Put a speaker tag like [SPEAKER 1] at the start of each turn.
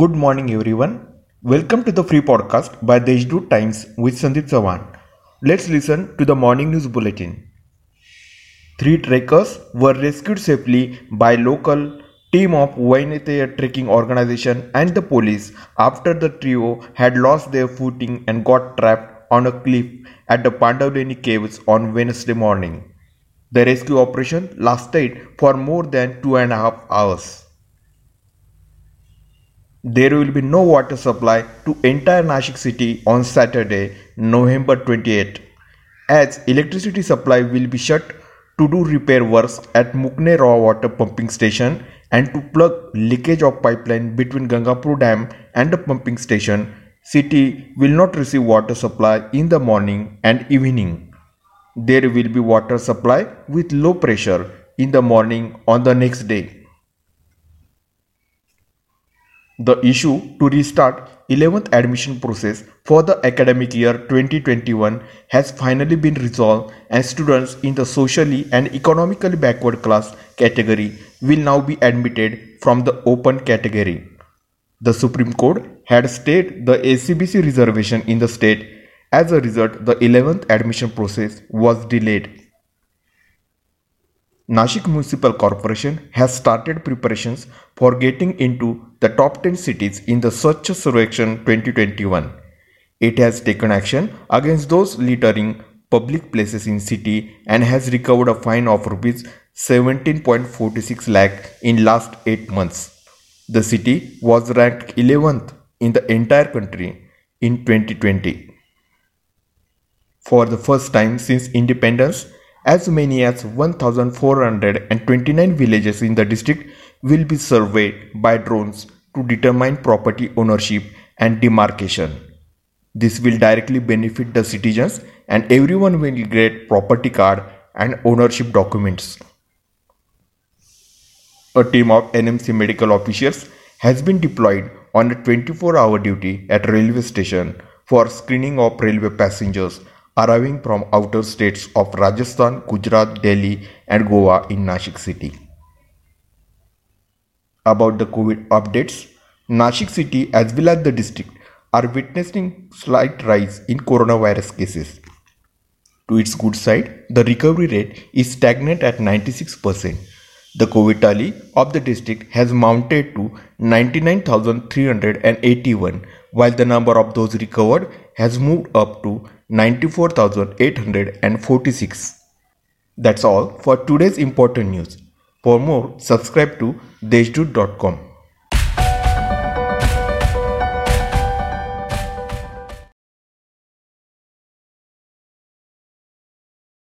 [SPEAKER 1] Good morning, everyone. Welcome to the free podcast by Deshdoot Times with Sandeep Sawan. Let's listen to the morning news bulletin. Three trekkers were rescued safely by local team of Vainateya trekking organization and the police after the trio had lost their footing and got trapped on a cliff at the Pandavleni caves on Wednesday morning. The rescue operation lasted for more than two and a half hours there will be no water supply to entire Nashik city on Saturday, November 28, as electricity supply will be shut to do repair works at Mukne raw water pumping station and to plug leakage of pipeline between Gangapur dam and the pumping station. City will not receive water supply in the morning and evening. There will be water supply with low pressure in the morning on the next day. The issue to restart 11th admission process for the academic year 2021 has finally been resolved and students in the socially and economically backward class category will now be admitted from the open category. The Supreme Court had stayed the SEBC reservation in the state. As a result, the 11th admission process was delayed. Nashik Municipal Corporation has started preparations for getting into the top 10 cities in the Swachh Survekshan 2021. It has taken action against those littering public places in city and has recovered a fine of rupees 17.46 lakh in last 8 months. The city was ranked 11th in the entire country in 2020. For the first time since independence, as many as 1,429 villages in the district will be surveyed by drones to determine property ownership and demarcation. This will directly benefit the citizens and everyone will get property card and ownership documents. A team of NMC medical officers has been deployed on a 24 hour duty at railway station for screening of railway passengers arriving from outer states of Rajasthan, Gujarat, Delhi, and Goa in Nashik city. About the COVID updates, Nashik city as well as the district are witnessing slight rise in coronavirus cases. To its good side, the recovery rate is stagnant at 96%. The COVID tally of the district has mounted to 99,381 while the number of those recovered has moved up to 94,846. That's all for today's important news. For more, subscribe to deshdoot.com.